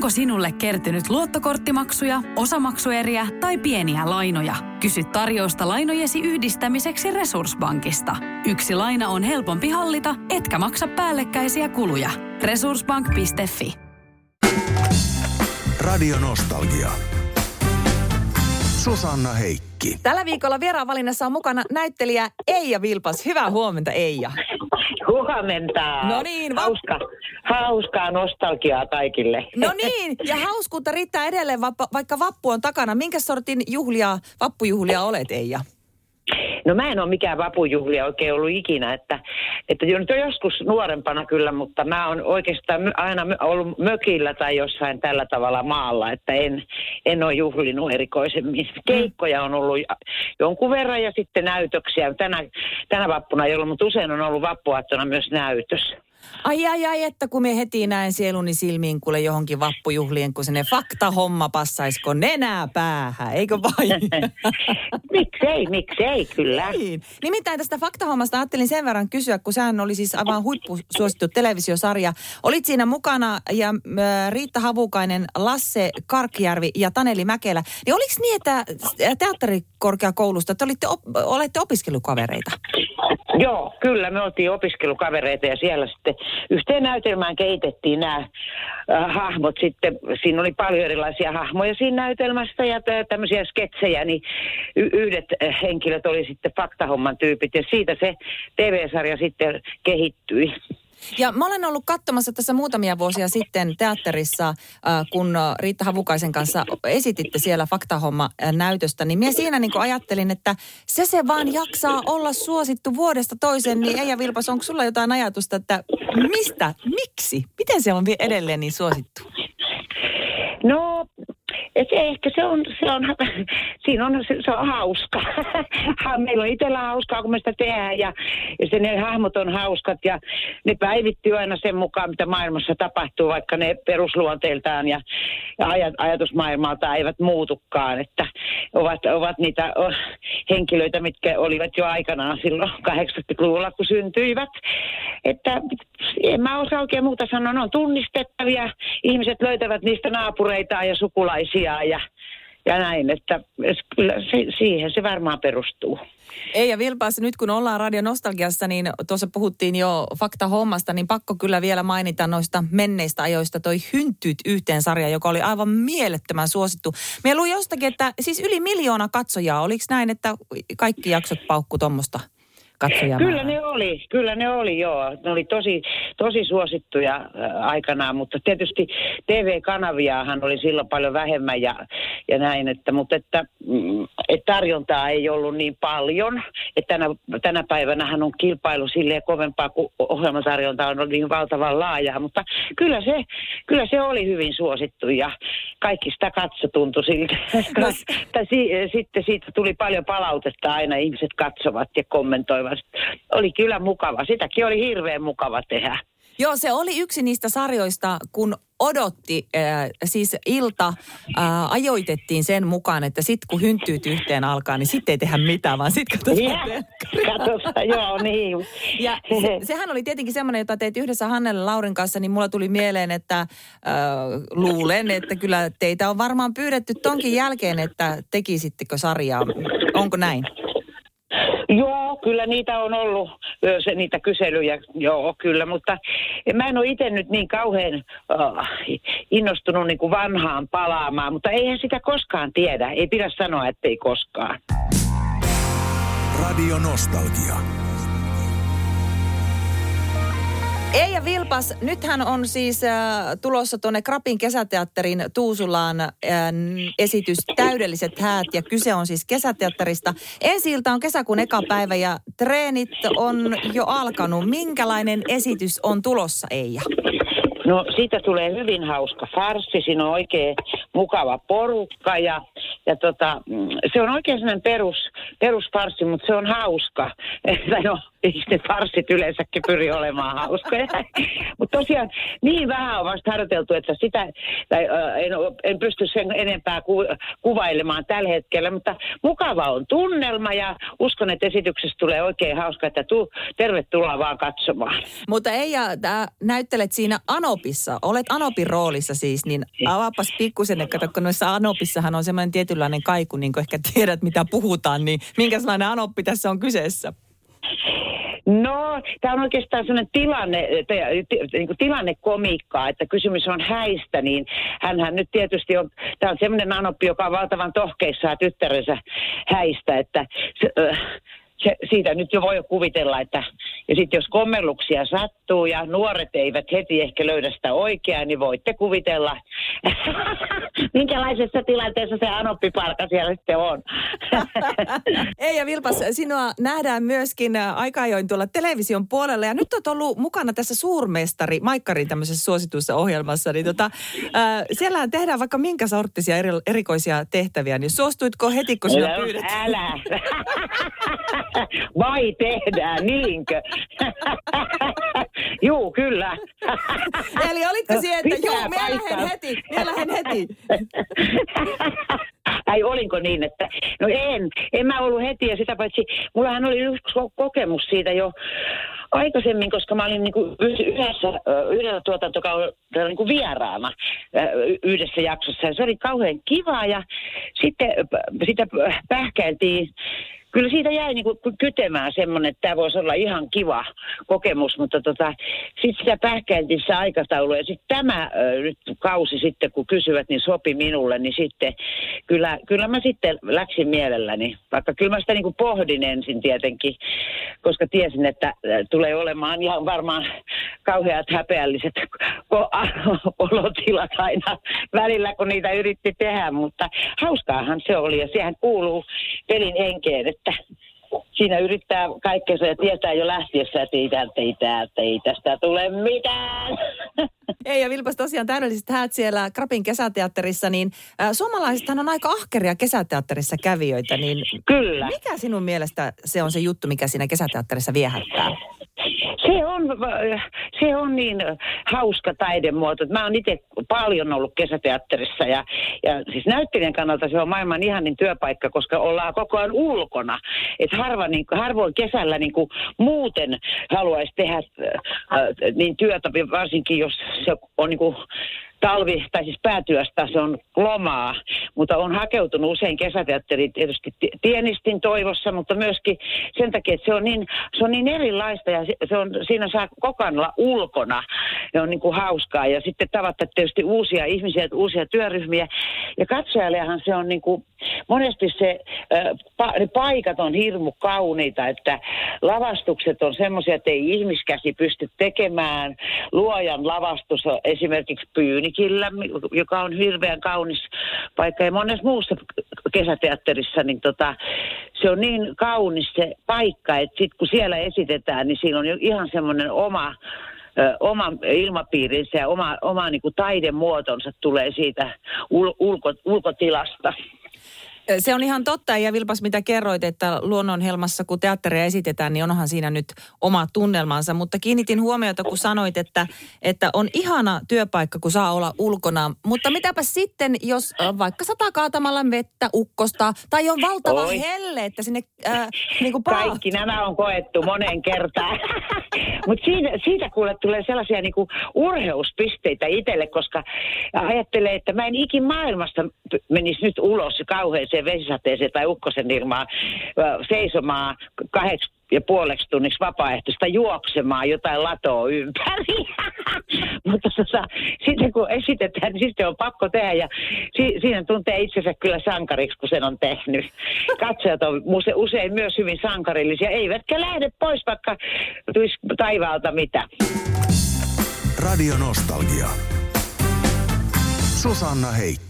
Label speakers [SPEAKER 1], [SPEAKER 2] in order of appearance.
[SPEAKER 1] Onko sinulle kertynyt luottokorttimaksuja, osamaksueriä tai pieniä lainoja? Kysy tarjousta lainojesi yhdistämiseksi Resurssbankista. Yksi laina on helpompi hallita, etkä maksa päällekkäisiä kuluja. Resurssbank.fi
[SPEAKER 2] Radio Nostalgia. Susanna Heikki.
[SPEAKER 3] Tällä viikolla vieraanvalinnassa on mukana näyttelijä Eija Vilpas. Hyvää huomenta Eija.
[SPEAKER 4] Huomenta.
[SPEAKER 3] No niin, va-
[SPEAKER 4] Hauska, hauskaa nostalgiaa kaikille.
[SPEAKER 3] No niin, ja hauskuutta riittää edelleen, vappa, vaikka vappu on takana. Minkä sortin juhlia, vappujuhlia olet Eija?
[SPEAKER 4] No mä en ole mikään vapujuhlia oikein ollut ikinä, että, että jo nyt on joskus nuorempana kyllä, mutta mä oon oikeastaan aina ollut mökillä tai jossain tällä tavalla maalla, että en, en ole juhlinut erikoisemmin. Keikkoja on ollut jonkun verran ja sitten näytöksiä. Tänä, tänä vappuna ei ollut, mutta usein on ollut vappuaattona myös näytös.
[SPEAKER 3] Ai ai ai, että kun me heti näen sieluni silmiin kuule johonkin vappujuhlien, kun sinne fakta-homma passaisko nenää päähän, eikö vain?
[SPEAKER 4] miksei, miksei, kyllä.
[SPEAKER 3] Niin. Nimittäin tästä faktahommasta ajattelin sen verran kysyä, kun sehän oli siis aivan huippusuosittu televisiosarja. Olit siinä mukana ja Riitta Havukainen, Lasse Karkjärvi ja Taneli Mäkelä. Niin oliko niin, että teatterikorkeakoulusta te olitte, op, olette opiskelukavereita?
[SPEAKER 4] Joo, kyllä me oltiin opiskelukavereita ja siellä sitten yhteen näytelmään keitettiin nämä äh, hahmot sitten. Siinä oli paljon erilaisia hahmoja siinä näytelmässä ja tä- tämmöisiä sketsejä, niin y- yhdet äh, henkilöt oli sitten faktahomman tyypit ja siitä se TV-sarja sitten kehittyi.
[SPEAKER 3] Ja mä olen ollut katsomassa tässä muutamia vuosia sitten teatterissa, äh, kun äh, Riitta Havukaisen kanssa esititte siellä faktahomma-näytöstä, niin minä siinä niin ajattelin, että se se vaan jaksaa olla suosittu vuodesta toiseen, niin Eija Vilpas, onko sulla jotain ajatusta, että mistä, miksi, miten se on edelleen niin suosittu?
[SPEAKER 4] No, et ehkä se on, se on, siinä on, se, se on hauska. Meillä on itsellä hauskaa, kun me sitä tehdään ja, ja se, ne hahmot on hauskat ja ne päivittyy aina sen mukaan, mitä maailmassa tapahtuu, vaikka ne perusluonteiltaan ja, ja ajat, ajatusmaailmalta eivät muutukaan, että ovat, ovat niitä henkilöitä, mitkä olivat jo aikanaan silloin 80-luvulla, kun syntyivät. Että en mä osaa oikein muuta sanoa, ne on tunnistettavia, ihmiset löytävät niistä naapureitaan ja sukulaisia ja, ja näin, että kyllä se, siihen se varmaan perustuu.
[SPEAKER 3] Eija Vilpas, nyt kun ollaan Radio Nostalgiassa, niin tuossa puhuttiin jo fakta-hommasta, niin pakko kyllä vielä mainita noista menneistä ajoista toi Hyntyt yhteen sarja, joka oli aivan mielettömän suosittu. Me luin jostakin, että siis yli miljoona katsojaa, oliko näin, että kaikki jaksot paukku tuommoista katsojaa?
[SPEAKER 4] Kyllä ne oli, kyllä ne oli joo. Ne oli tosi, tosi suosittuja äh, aikanaan, mutta tietysti TV-kanaviahan oli silloin paljon vähemmän ja, ja näin, että, mutta että, mm, että tarjontaa ei ollut niin paljon. Että tänä, tänä päivänähän on kilpailu silleen kovempaa, kun ohjelmatarjonta on niin valtavan laajaa, mutta kyllä se, kyllä se oli hyvin suosittu ja kaikki sitä katso tuntui siltä.
[SPEAKER 3] No
[SPEAKER 4] sitten siitä tuli paljon palautetta aina, ihmiset katsovat ja kommentoivat. Oli kyllä mukava, sitäkin oli hirveän mukava tehdä.
[SPEAKER 3] Joo, se oli yksi niistä sarjoista, kun odotti, äh, siis ilta äh, ajoitettiin sen mukaan, että sitten kun hynttyyt yhteen alkaa, niin sitten ei tehdä mitään, vaan sitten katsotaan telkkaria.
[SPEAKER 4] katsotaan, joo niin.
[SPEAKER 3] Ja se, sehän oli tietenkin semmoinen, jota teit yhdessä Hannelle Laurin kanssa, niin mulla tuli mieleen, että äh, luulen, että kyllä teitä on varmaan pyydetty tonkin jälkeen, että tekisittekö sarjaa. Onko näin?
[SPEAKER 4] Joo, kyllä niitä on ollut, se, niitä kyselyjä, joo kyllä, mutta mä en ole itse nyt niin kauhean uh, innostunut niin kuin vanhaan palaamaan, mutta eihän sitä koskaan tiedä, ei pidä sanoa, ettei koskaan.
[SPEAKER 2] Radio Nostalgia.
[SPEAKER 3] Eija Vilpas, nythän on siis äh, tulossa tuonne Krapin kesäteatterin Tuusulaan äh, esitys Täydelliset häät ja kyse on siis kesäteatterista. Ensi ilta on kesäkuun eka päivä ja treenit on jo alkanut. Minkälainen esitys on tulossa Eija?
[SPEAKER 4] No siitä tulee hyvin hauska farssi, siinä on oikein mukava porukka ja, ja tota, mm, se on oikein sellainen perus, perusfarssi, mutta se on hauska. Tai no, ne farssit yleensäkin pyri olemaan hauskoja. Mutta tosiaan niin vähän on vasta harjoiteltu, että sitä tai, en, en pysty sen enempää ku, kuvailemaan tällä hetkellä, mutta mukava on tunnelma ja uskon, että esityksestä tulee oikein hauska, että tu, tervetuloa vaan katsomaan.
[SPEAKER 3] Mutta Eija, tää, näyttelet siinä Anopissa. Olet Anopin roolissa siis, niin avaapas pikkusen, että kato, kun noissa Anopissahan on semmoinen tietynlainen kaiku, niin kuin ehkä tiedät mitä puhutaan, niin minkälainen Anoppi tässä on kyseessä?
[SPEAKER 4] No, tämä on oikeastaan sellainen tilanne, niin tilannekomiikkaa, että kysymys on häistä, niin hänhän nyt tietysti on, tämä on semmoinen anoppi, joka on valtavan tohkeissaan tyttärensä häistä, että se, se, siitä nyt jo voi kuvitella, että ja sitten jos kommelluksia sattuu ja nuoret eivät heti ehkä löydä sitä oikeaa, niin voitte kuvitella, minkälaisessa tilanteessa se anoppiparka siellä sitten on.
[SPEAKER 3] Ei ja Vilpas, sinua nähdään myöskin aika ajoin tuolla television puolella ja nyt olet ollut mukana tässä Suurmestari Maikkarin tämmöisessä suositussa ohjelmassa, niin tota, äh, siellä tehdään vaikka minkä sorttisia eri, erikoisia tehtäviä, niin suostuitko heti, kun sinua pyydettiin?
[SPEAKER 4] Älä. Vai tehdään, niinkö? Juu, kyllä.
[SPEAKER 3] Eli olitko siellä, että joo, minä lähden heti, minä lähden heti.
[SPEAKER 4] Tai olinko niin, että no en, en mä ollut heti ja sitä paitsi, mullahan oli yksi kokemus siitä jo aikaisemmin, koska mä olin niin kuin yhdessä, yhdellä tuotantokaudella niin kuin vieraana yhdessä jaksossa ja se oli kauhean kivaa ja sitten sitä pähkäiltiin kyllä siitä jäi niin kuin kytemään semmoinen, että tämä voisi olla ihan kiva kokemus, mutta tota, sitten sitä pähkäiltiin se aikataulu ja sitten tämä ö, nyt kausi sitten, kun kysyvät, niin sopi minulle, niin sitten kyllä, kyllä mä sitten läksin mielelläni, vaikka kyllä mä sitä niin kuin pohdin ensin tietenkin, koska tiesin, että tulee olemaan ihan varmaan kauheat häpeälliset olotilat aina välillä, kun niitä yritti tehdä, mutta hauskaahan se oli ja sehän kuuluu pelin henkeen, että siinä yrittää kaikkensa ja tietää jo lähtiessä, että ei, täältä, ei, täältä, ei tästä tule mitään.
[SPEAKER 3] Ei, ja Vilpas tosiaan täydelliset häät siellä Krapin kesäteatterissa, niin äh, suomalaisethan on aika ahkeria kesäteatterissa kävijöitä, niin
[SPEAKER 4] Kyllä.
[SPEAKER 3] mikä sinun mielestä se on se juttu, mikä siinä kesäteatterissa viehättää?
[SPEAKER 4] Se on, se on niin hauska taidemuoto. Mä oon itse paljon ollut kesäteatterissa ja, ja siis näyttelijän kannalta se on maailman ihanin työpaikka, koska ollaan koko ajan ulkona. Et harva, niin, harvoin kesällä niin kuin muuten haluaisi tehdä äh, niin työtä, varsinkin jos se on niin kuin talvi, tai siis päätyöstä se on lomaa, mutta on hakeutunut usein kesäteatteriin tietysti tienistin toivossa, mutta myöskin sen takia, että se on niin, se on niin erilaista ja se on, siinä saa koko ajan olla ulkona ja on niin kuin hauskaa ja sitten tavata tietysti uusia ihmisiä, uusia työryhmiä ja katsojallehan se on niin kuin, monesti se, ne paikat on hirmu kauniita, että lavastukset on semmoisia, että ei ihmiskäsi pysty tekemään. Luojan lavastus on esimerkiksi Pyynikillä, joka on hirveän kaunis paikka ja monessa muussa kesäteatterissa, niin tota, se on niin kaunis se paikka, että sitten kun siellä esitetään, niin siinä on jo ihan semmoinen oma oma ilmapiirinsä ja oma, oma niin kuin taidemuotonsa tulee siitä ul, ulko, ulkotilasta.
[SPEAKER 3] Se on ihan totta ja Vilpas mitä kerroit, että Luonnonhelmassa kun teatteria esitetään, niin onhan siinä nyt oma tunnelmansa. Mutta kiinnitin huomiota, kun sanoit, että, että on ihana työpaikka, kun saa olla ulkona. Mutta mitäpä sitten, jos vaikka sataa kaatamalla vettä ukkosta tai on valtava Oi. helle, että sinne äh, niin kuin
[SPEAKER 4] Kaikki nämä on koettu monen kertaan. Mutta siitä, siitä kuule tulee sellaisia niinku urheuspisteitä itselle, koska ajattelee, että mä en ikin maailmasta menisi nyt ulos kauheeseen vesisateeseen tai ukkosen ilmaan seisomaan kahdeksan ja puoleksi tunniksi vapaaehtoista juoksemaan jotain latoa ympäri. Mutta tota, sitten kun esitetään, niin sitten on pakko tehdä ja si- siinä tuntee itsensä kyllä sankariksi, kun sen on tehnyt. Katsojat on usein myös hyvin sankarillisia, eivätkä lähde pois, vaikka tulisi taivaalta mitä.
[SPEAKER 2] Radio Nostalgia. Susanna Heikki.